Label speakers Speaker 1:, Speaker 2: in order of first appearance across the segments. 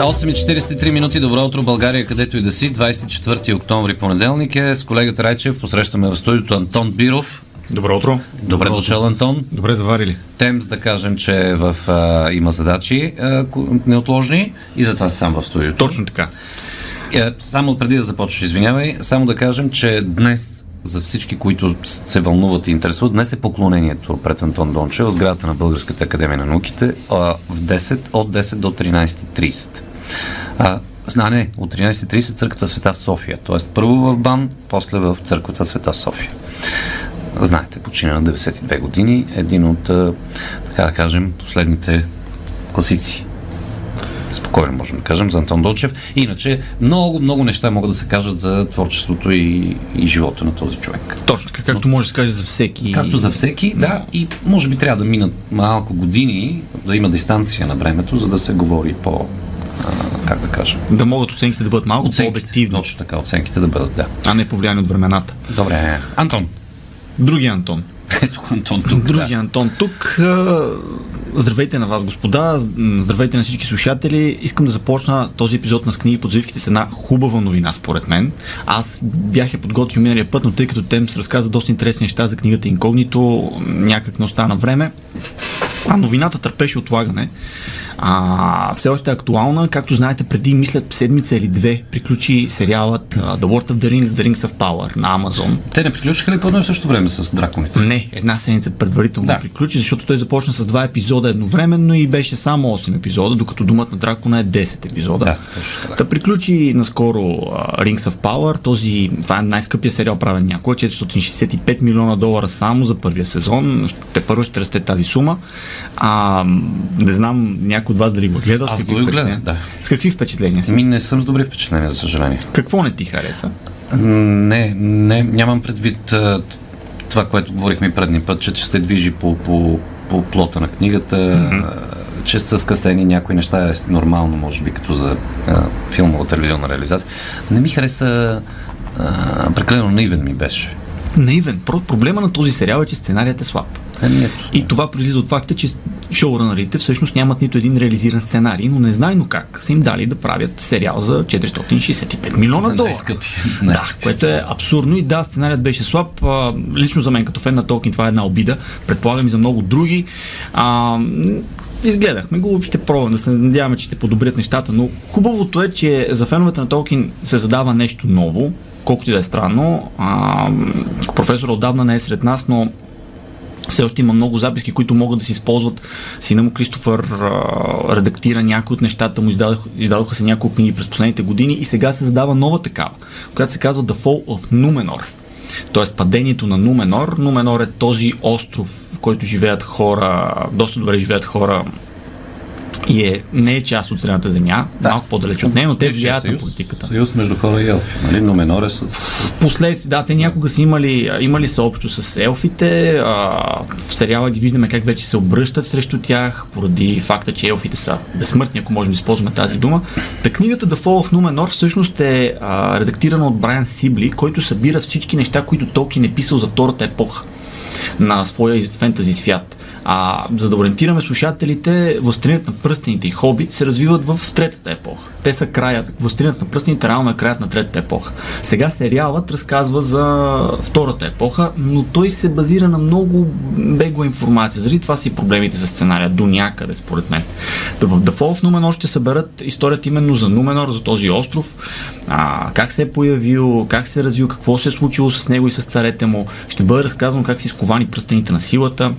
Speaker 1: 8.43 минути, добро утро България, където и да си. 24 октомври понеделник е с колегата Райчев. Посрещаме в студиото Антон Биров.
Speaker 2: Добро утро.
Speaker 1: Добре дошъл, Антон.
Speaker 2: Добре заварили.
Speaker 1: Темс, да кажем, че е в, а, има задачи а, неотложни и затова си сам в студиото.
Speaker 2: Точно така.
Speaker 1: Е, само преди да започнеш, извинявай, само да кажем, че днес за всички, които се вълнуват и интересуват, днес е поклонението пред Антон Дончев в сградата на Българската академия на науките а, в 10, от 10 до 13.30. А, а, не, от 13.30 църквата Света София, т.е. първо в Бан, после в църквата Света София. Знаете, почина на 92 години, един от, така да кажем, последните класици спокойно можем да кажем, за Антон Дончев. Иначе много, много неща могат да се кажат за творчеството и, и живота на този човек.
Speaker 2: Точно така, както може да се каже за всеки.
Speaker 1: Както за всеки, да. И може би трябва да минат малко години, да има дистанция на времето, за да се говори по как да кажа.
Speaker 2: Да могат оценките да бъдат малко
Speaker 1: Оценките,
Speaker 2: по-обективни,
Speaker 1: Точно така, оценките да бъдат, да.
Speaker 2: а не повлияни от времената.
Speaker 1: Добре, Антон.
Speaker 2: Другия Антон.
Speaker 1: Ето Антон тук.
Speaker 2: Другия Антон тук. Здравейте на вас, господа. Здравейте на всички слушатели. Искам да започна този епизод на с книги подзивките с една хубава новина, според мен. Аз бях я подготвил миналия път, но тъй като Тем се разказа доста интересни неща за книгата Инкогнито, някак не остана време. А новината търпеше отлагане. А, все още е актуална. Както знаете, преди, мисля, седмица или две приключи сериалът uh, The Lord of the Rings, The Rings of Power на Amazon.
Speaker 1: Те не приключиха ли по едно и също време с драконите?
Speaker 2: Не, една седмица предварително
Speaker 1: Да.
Speaker 2: приключи, защото той започна с два епизода едновременно и беше само 8 епизода, докато Думът на дракона е 10 епизода.
Speaker 1: Да, точно.
Speaker 2: Та приключи наскоро uh, Rings of Power, този, това е най-скъпия сериал правен някой, 465 милиона долара само за първия сезон, те първо ще расте тази сума. А, не знам някой от вас дали го гледа, с
Speaker 1: Аз го
Speaker 2: впечатления?
Speaker 1: да.
Speaker 2: С какви впечатления си?
Speaker 1: Ми не съм с добри впечатления, за съжаление.
Speaker 2: Какво не ти хареса?
Speaker 1: Не, не, нямам предвид това, което говорихме и предния път, че, че се движи по, по, по плота на книгата, mm-hmm. че са скъсени някои неща, е нормално, може би, като за а, филмова телевизионна реализация. Не ми хареса, а, прекалено наивен ми беше.
Speaker 2: Наивен. Про- Проблема на този сериал е, че сценарият е слаб.
Speaker 1: Ами ето.
Speaker 2: И това произлиза от факта, че шоуранърите всъщност нямат нито един реализиран сценарий, но незнайно как са им дали да правят сериал за 465 милиона
Speaker 1: За
Speaker 2: долара. Да, което е абсурдно и да, сценарият беше слаб. А, лично за мен като фен на Толкин това е една обида. Предполагам и за много други. А, изгледахме го, ще пробвам да се надяваме, че ще подобрят нещата, но хубавото е, че за феновете на Толкин се задава нещо ново, колкото и да е странно. А, професор отдавна не е сред нас, но все още има много записки, които могат да се използват. Сина му Кристофър а, редактира някои от нещата му, издадох, издадоха се няколко книги през последните години и сега се задава нова такава, която се казва The Fall of Numenor. Тоест падението на Нуменор. Нуменор е този остров, в който живеят хора, доста добре живеят хора и е, не е част от Средната земя, да. малко по-далеч от нея, но те влияят на политиката.
Speaker 1: Съюз между хора и елфи, нали? Номенор е с...
Speaker 2: Последствие, да, те някога са имали, имали са общо с елфите. А, в сериала ги виждаме как вече се обръщат срещу тях, поради факта, че елфите са безсмъртни, ако можем да използваме тази дума. Та книгата The Fall of Numenor всъщност е а, редактирана от Брайан Сибли, който събира всички неща, които Толкин е писал за втората епоха на своя фентази свят. А, за да ориентираме слушателите, Властелинът на пръстените и Хобит се развиват в третата епоха. Те са краят, Властелинът на пръстените реално е краят на третата епоха. Сега сериалът разказва за втората епоха, но той се базира на много бегла информация. Заради това са и проблемите с сценария до някъде, според мен. В The Fall of Numenor ще съберат историята именно за Нуменор, за този остров, а, как се е появил, как се е развил, какво се е случило с него и с царете му. Ще бъде разказано как са изковани пръстените на силата,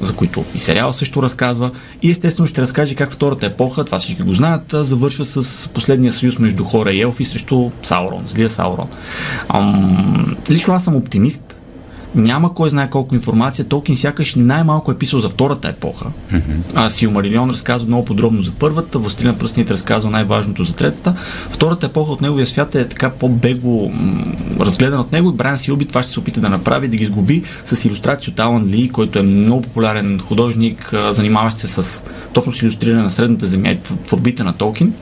Speaker 2: за които и сериал също разказва. И естествено ще разкаже как втората епоха, това всички го знаят, завършва с последния съюз между хора и елфи срещу Саурон, злия Саурон. Ам, лично аз съм оптимист, няма кой знае колко информация. Толкин сякаш най-малко е писал за втората епоха. Mm-hmm. А Силмарилион разказва много подробно за първата, Властелина пръстените разказва най-важното за третата. Втората епоха от неговия свят е така по-бегло м- разгледан от него и Брайан Силби това ще се опита да направи, да ги сглоби с иллюстрации от Алан Ли, който е много популярен художник, занимаващ се с точно с иллюстриране на Средната земя и творбите на Толкин.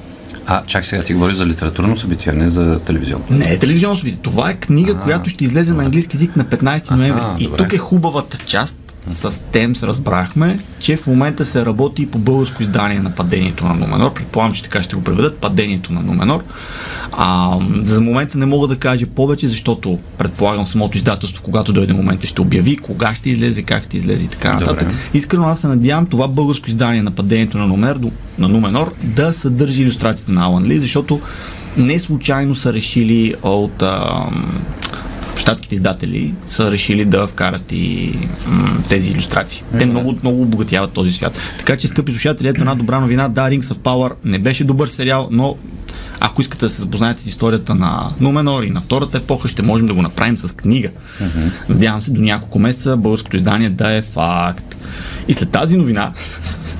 Speaker 1: А, чак сега ти говориш за литературно събитие, не за телевизионно.
Speaker 2: Не е телевизионно събитие. Това е книга, а, която ще излезе на английски язик на 15 ноември. И тук е хубавата част. С Темс разбрахме, че в момента се работи по българско издание на падението на Нуменор. Предполагам, че така ще го преведат падението на Нуменор. А, за момента не мога да кажа повече, защото предполагам самото издателство, когато дойде момента, ще обяви кога ще излезе, как ще излезе и така нататък. Искрено аз се надявам това българско издание на падението на, Номер, на Нуменор да съдържи иллюстрациите на Алан Ли, защото не случайно са решили от а, щатските издатели са решили да вкарат и м- тези иллюстрации. Те много, много обогатяват този свят. Така че, скъпи слушатели, ето една добра новина. Да, Rings of Power не беше добър сериал, но ако искате да се запознаете с историята на Нуменор и на втората епоха, ще можем да го направим с книга. Uh-huh. Надявам се до няколко месеца българското издание да е факт. И след тази новина,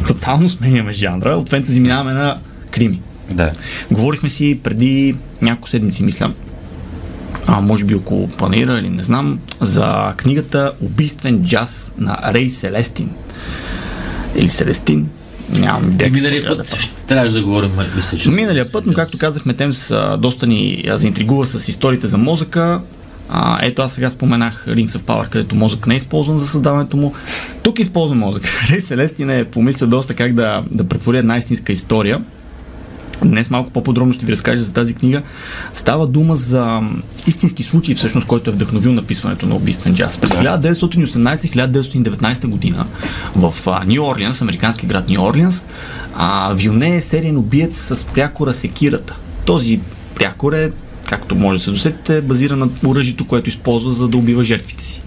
Speaker 2: тотално сменяме жанра, от фентази минаваме на крими.
Speaker 1: Да.
Speaker 2: Говорихме си преди няколко седмици, мисля, а, може би около планира или не знам, за книгата Убийствен джаз на Рей Селестин. Или Селестин. Нямам идея.
Speaker 3: Миналия път да ще трябваше да говорим, мисля, че...
Speaker 2: Миналия път, но както казахме, тем с, доста ни заинтригува с историите за мозъка. А, ето аз сега споменах Rings of Power, където мозък не е използван за създаването му. Тук използвам мозък. Рей Селестин е помислил доста как да, да претвори една истинска история Днес малко по-подробно ще ви разкажа за тази книга. Става дума за истински случай, всъщност, който е вдъхновил написването на убийствен джаз. През 1918-1919 година в Нью Орлианс, американски град Нью Орлианс, вилне е сериен убиец с прякора секирата. Този прякор е, както може да се досетите, базиран на оръжието, което използва за да убива жертвите си.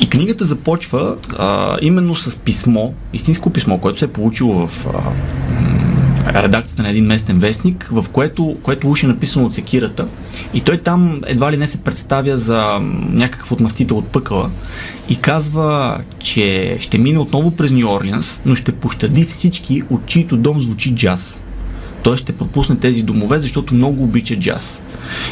Speaker 2: И книгата започва а, именно с писмо, истинско писмо, което се е получило в а, редакцията на един местен вестник, в което, което уж е написано от секирата. И той там едва ли не се представя за някакъв отмъстител от пъкъла и казва, че ще мине отново през Нью Орлианс, но ще пощади всички, от чието дом звучи джаз. Той ще пропусне тези домове, защото много обича джаз.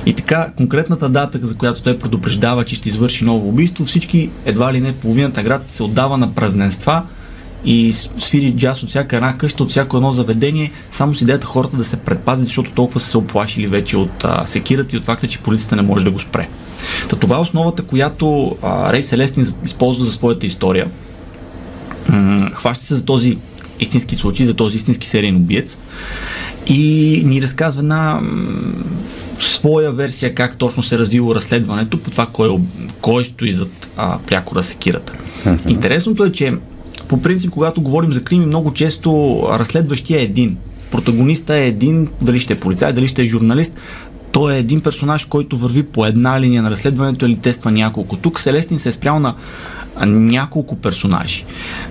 Speaker 2: И така, конкретната дата, за която той предупреждава, че ще извърши ново убийство, всички, едва ли не половината град се отдава на празненства, и свири джаз от всяка една къща, от всяко едно заведение, само с идеята хората да се предпазят, защото толкова са се оплашили вече от а, секирата и от факта, че полицията не може да го спре. Та това е основата, която а, Рей Селестин използва за своята история. М- хваща се за този истински случай, за този истински сериен убиец и ни разказва м- своя версия как точно се е развило разследването по това кой, кой стои зад а, прякора секирата. Интересното е, че по принцип, когато говорим за крими, много често разследващия е един. Протагониста е един, дали ще е полицай, дали ще е журналист. Той е един персонаж, който върви по една линия на разследването или тества няколко. Тук Селестин се е спрял на няколко персонажи.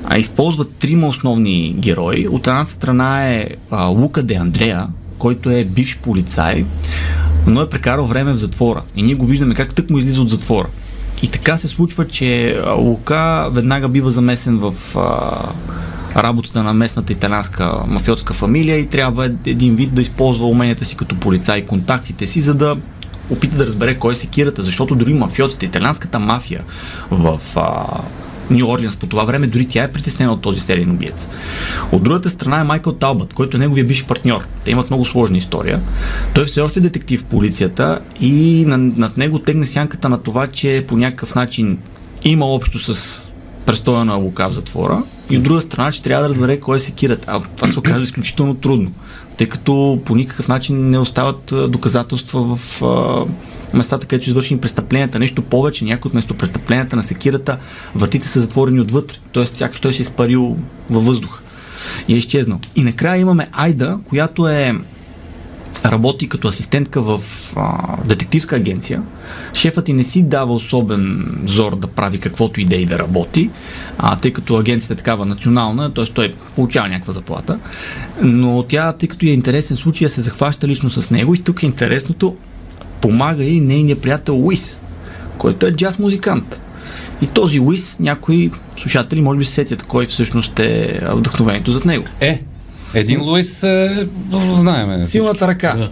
Speaker 2: А, използва трима основни герои. От едната страна е а, Лука де Андрея, който е бивш полицай, но е прекарал време в затвора. И ние го виждаме как тък му излиза от затвора. И така се случва, че Лука веднага бива замесен в а, работата на местната италянска мафиотска фамилия и трябва един вид да използва уменията си като полицай, контактите си, за да опита да разбере кой е секирата, защото дори мафиотите, италянската мафия в а, Нью Орлианс по това време, дори тя е притеснена от този сериен убиец. От другата страна е Майкъл Талбът, който е неговия бивш партньор. Те имат много сложна история. Той е все още детектив в полицията и над него тегне сянката на това, че по някакъв начин има общо с престоя на Лука в затвора и от друга страна, че трябва да разбере кой е секират. А това се оказа изключително трудно, тъй като по никакъв начин не остават доказателства в местата, където са извършени престъпленията, нещо повече, някои от местопрестъпленията на секирата, вратите са затворени отвътре, т.е. сякаш той се е изпарил във въздуха и е изчезнал. И накрая имаме Айда, която е работи като асистентка в а, детективска агенция. Шефът и не си дава особен зор да прави каквото идеи да работи, а, тъй като агенцията е такава национална, т.е. той получава някаква заплата. Но тя, тъй като е интересен случай, се захваща лично с него и тук е интересното, помага и нейният приятел Уис, който е джаз музикант. И този Уис, някои слушатели може би се сетят кой всъщност е вдъхновението зад него.
Speaker 1: Е, един Луис е, знаеме.
Speaker 2: Силната ръка.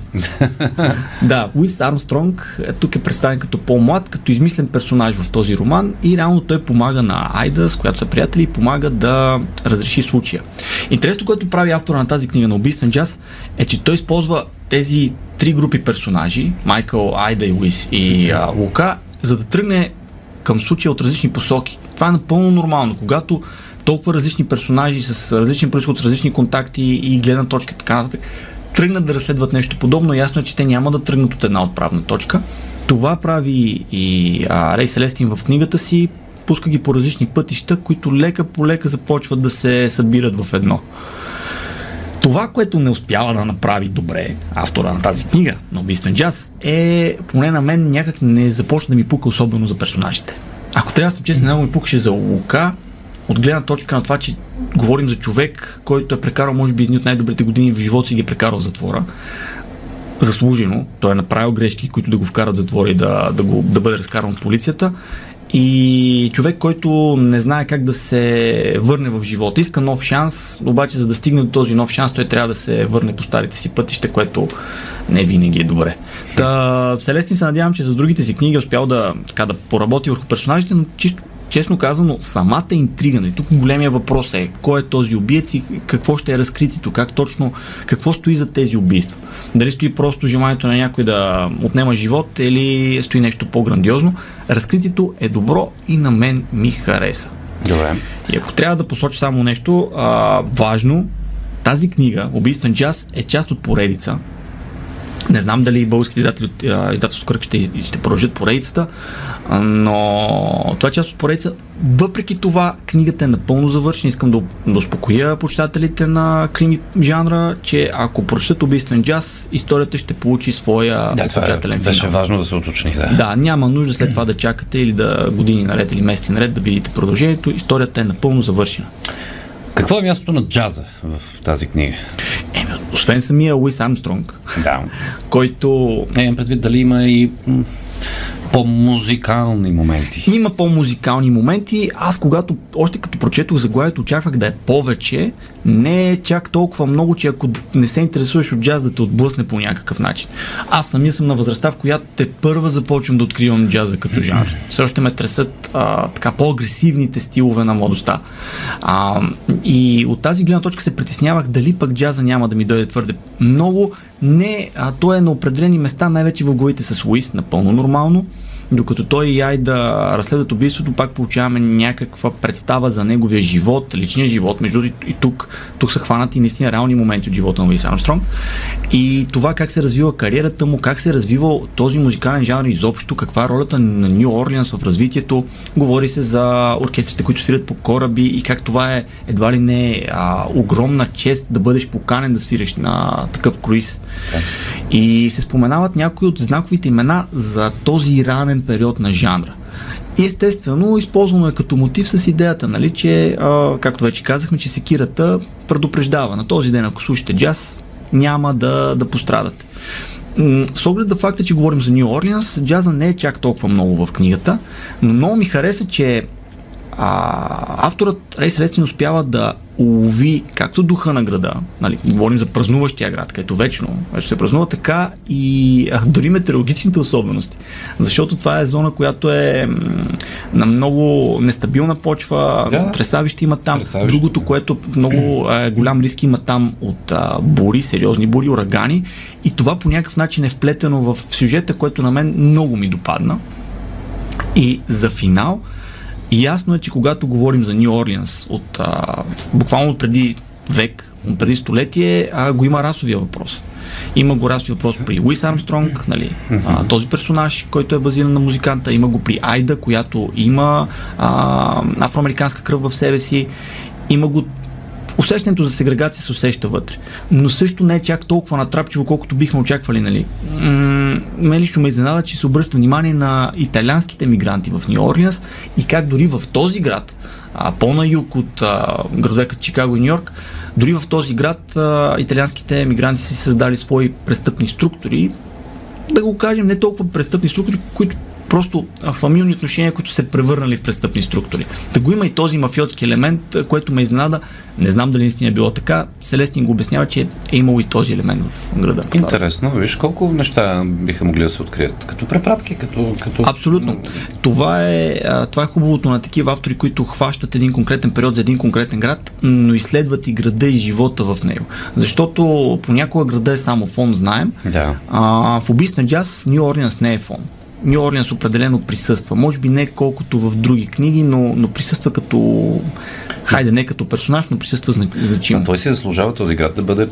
Speaker 2: да, Уис Армстронг е, тук е представен като по-млад, като измислен персонаж в този роман и реално той помага на Айда, с която са приятели, и помага да разреши случая. Интересното, което прави автора на тази книга на убийствен джаз, е, че той използва тези три групи персонажи, Майкъл, Айда и Уис и а, Лука, за да тръгне към случая от различни посоки. Това е напълно нормално. Когато толкова различни персонажи с различни происход, с различни контакти и гледна точка така нататък, тръгнат да разследват нещо подобно, ясно е, че те няма да тръгнат от една отправна точка. Това прави и а, Рей Селестин в книгата си, пуска ги по различни пътища, които лека по лека започват да се събират в едно. Това, което не успява да направи добре автора на тази книга на убийствен джаз, е, поне на мен, някак не започна да ми пука особено за персонажите. Ако трябва да съм честен, много ми пукаше за Лука, от гледна точка на това, че говорим за човек, който е прекарал, може би, едни от най-добрите години в живота си ги е прекарал в затвора. Заслужено. Той е направил грешки, които да го вкарат в затвора и да, да, го, да бъде разкаран от полицията. И човек, който не знае как да се върне в живота, иска нов шанс, обаче за да стигне до този нов шанс, той трябва да се върне по старите си пътища, което не винаги е добре. Та, Селестин се надявам, че с другите си книги е успял да, така, да поработи върху персонажите, но чисто честно казано, самата интрига, нали, тук големия въпрос е кой е този убиец и какво ще е разкритито, как точно, какво стои за тези убийства. Дали стои просто желанието на някой да отнема живот или стои нещо по-грандиозно. Разкритито е добро и на мен ми хареса.
Speaker 1: Добре.
Speaker 2: И ако трябва да посоча само нещо а, важно, тази книга, Убийствен джаз, е част от поредица, не знам дали българските издатели от издателство Кръг ще, ще продължат поредицата, но това е част от поредица. Въпреки това, книгата е напълно завършена. Искам да, да успокоя почитателите на крими жанра, че ако прочетат убийствен джаз, историята ще получи своя
Speaker 1: да, е,
Speaker 2: финал.
Speaker 1: Беше важно да се уточни. Да.
Speaker 2: да, няма нужда след това да чакате или да години наред или месеци наред да видите продължението. Историята е напълно завършена.
Speaker 1: Какво е мястото на джаза в тази книга?
Speaker 2: Освен самия Уис Армстронг,
Speaker 1: да.
Speaker 2: който...
Speaker 1: Не, имам предвид дали има и по-музикални моменти.
Speaker 2: Има по-музикални моменти. Аз, когато още като прочетох заглавието, очаквах да е повече. Не е чак толкова много, че ако не се интересуваш от джаз, да те отблъсне по някакъв начин. Аз самия съм на възрастта, в която те първа започвам да откривам джаза като жанр. Все още ме тресат а, така по-агресивните стилове на младостта. А, и от тази гледна точка се притеснявах дали пък джаза няма да ми дойде твърде много. Не, а той е на определени места, най-вече в главите с Луис, напълно нормално. Докато той и Ай да разследват убийството, пак получаваме някаква представа за неговия живот, личния живот. Между и, тук, тук са хванати наистина реални моменти от живота на Луис Армстронг. И това как се развива кариерата му, как се развива този музикален жанр изобщо, каква е ролята на Нью Орлианс в развитието. Говори се за оркестрите, които свирят по кораби и как това е едва ли не а, огромна чест да бъдеш поканен да свириш на такъв круиз. И се споменават някои от знаковите имена за този ранен период на жанра. И естествено, използвано е като мотив с идеята, нали, че, а, както вече казахме, че секирата предупреждава. На този ден, ако слушате джаз, няма да, да пострадате. С оглед на факта, че говорим за Нью Орлианс, джаза не е чак толкова много в книгата, но много ми хареса, че а, авторът Рей Селестин успява да улови както духа на града, нали, говорим за празнуващия град, където вечно ще се празнува, така и а, дори метеорологичните особености. Защото това е зона, която е м- на много нестабилна почва, да. тресавище има там. Тресавище, Другото, да. което много е, голям риск има там от а, бури, сериозни бури, урагани. И това по някакъв начин е вплетено в сюжета, което на мен много ми допадна. И за финал, и ясно е, че когато говорим за Нью Орлианс от а, буквално преди век, преди столетие, а, го има расовия въпрос. Има го расови въпрос при Уис Армстронг, нали, а, този персонаж, който е базиран на музиканта. Има го при Айда, която има а, афроамериканска кръв в себе си. Има го усещането за сегрегация се усеща вътре. Но също не е чак толкова натрапчиво, колкото бихме очаквали, нали. Ме лично ме изненада, че се обръща внимание на италианските мигранти в Нью Орлианс и как дори в този град, а, по-на юг от а, градове като Чикаго и Нью Йорк, дори в този град а, италианските мигранти си създали свои престъпни структури, да го кажем, не толкова престъпни структури, които просто фамилни отношения, които се превърнали в престъпни структури. Да го има и този мафиотски елемент, което ме изненада. Не знам дали наистина е било така. Селестин го обяснява, че е имало и този елемент в града.
Speaker 1: Интересно, виж колко неща биха могли да се открият. Като препратки, като... като...
Speaker 2: Абсолютно. Това е, това е хубавото на такива автори, които хващат един конкретен период за един конкретен град, но изследват и града и живота в него. Защото понякога града е само фон, знаем.
Speaker 1: Да.
Speaker 2: А, в убийствен джаз Нью Орлианс не е фон. Нью Орлианс определено присъства. Може би не колкото в други книги, но, но присъства като... Хайде, не като персонаж, но присъства зна- значимо.
Speaker 1: А той си заслужава този град да бъде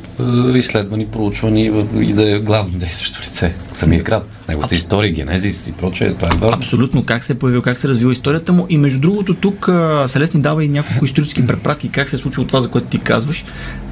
Speaker 1: е, изследван и проучван и, да е главно действащо лице. Самия град, неговата история, генезис и прочее, това е важно.
Speaker 2: Абсолютно, как се е появил, как се е развила историята му. И между другото, тук а, Селестин дава и няколко исторически препратки, как се е случило това, за което ти казваш.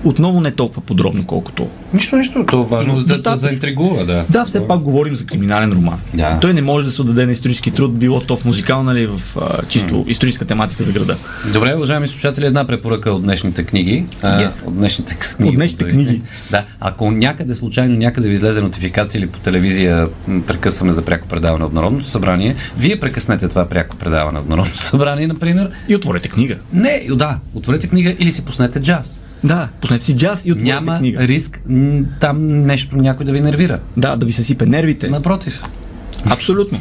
Speaker 2: Отново не толкова подробно, колкото.
Speaker 1: Нищо, нищо, то е важно да, да, заинтригува, да.
Speaker 2: Да, все пак говорим за криминален роман.
Speaker 1: Да.
Speaker 2: Той не може да се отдаде на исторически труд, било то в музикална или в а, чисто историческа тематика за града.
Speaker 1: Добре, уважаеми слушатели, една препоръка от днешните книги. А,
Speaker 2: Yes.
Speaker 1: От днешните книги.
Speaker 2: От днешните книги.
Speaker 1: Да. Ако някъде случайно някъде ви излезе нотификация или по телевизия прекъсваме за пряко предаване от Народното събрание, вие прекъснете това пряко предаване от Народното събрание, например.
Speaker 2: И отворете книга.
Speaker 1: Не, да, отворете книга или си пуснете джаз.
Speaker 2: Да, пуснете си джаз и отворете
Speaker 1: Няма
Speaker 2: книга.
Speaker 1: риск м, там нещо някой да ви нервира.
Speaker 2: Да, да ви се сипе нервите.
Speaker 1: Напротив.
Speaker 2: Абсолютно.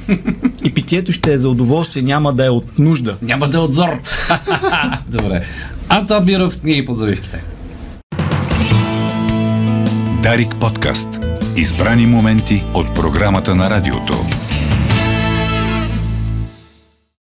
Speaker 2: И питието ще е за удоволствие, няма да е от нужда.
Speaker 1: Няма да е отзор. Добре. Антон Биров, книги под завивките.
Speaker 4: Дарик подкаст. Избрани моменти от програмата на радиото.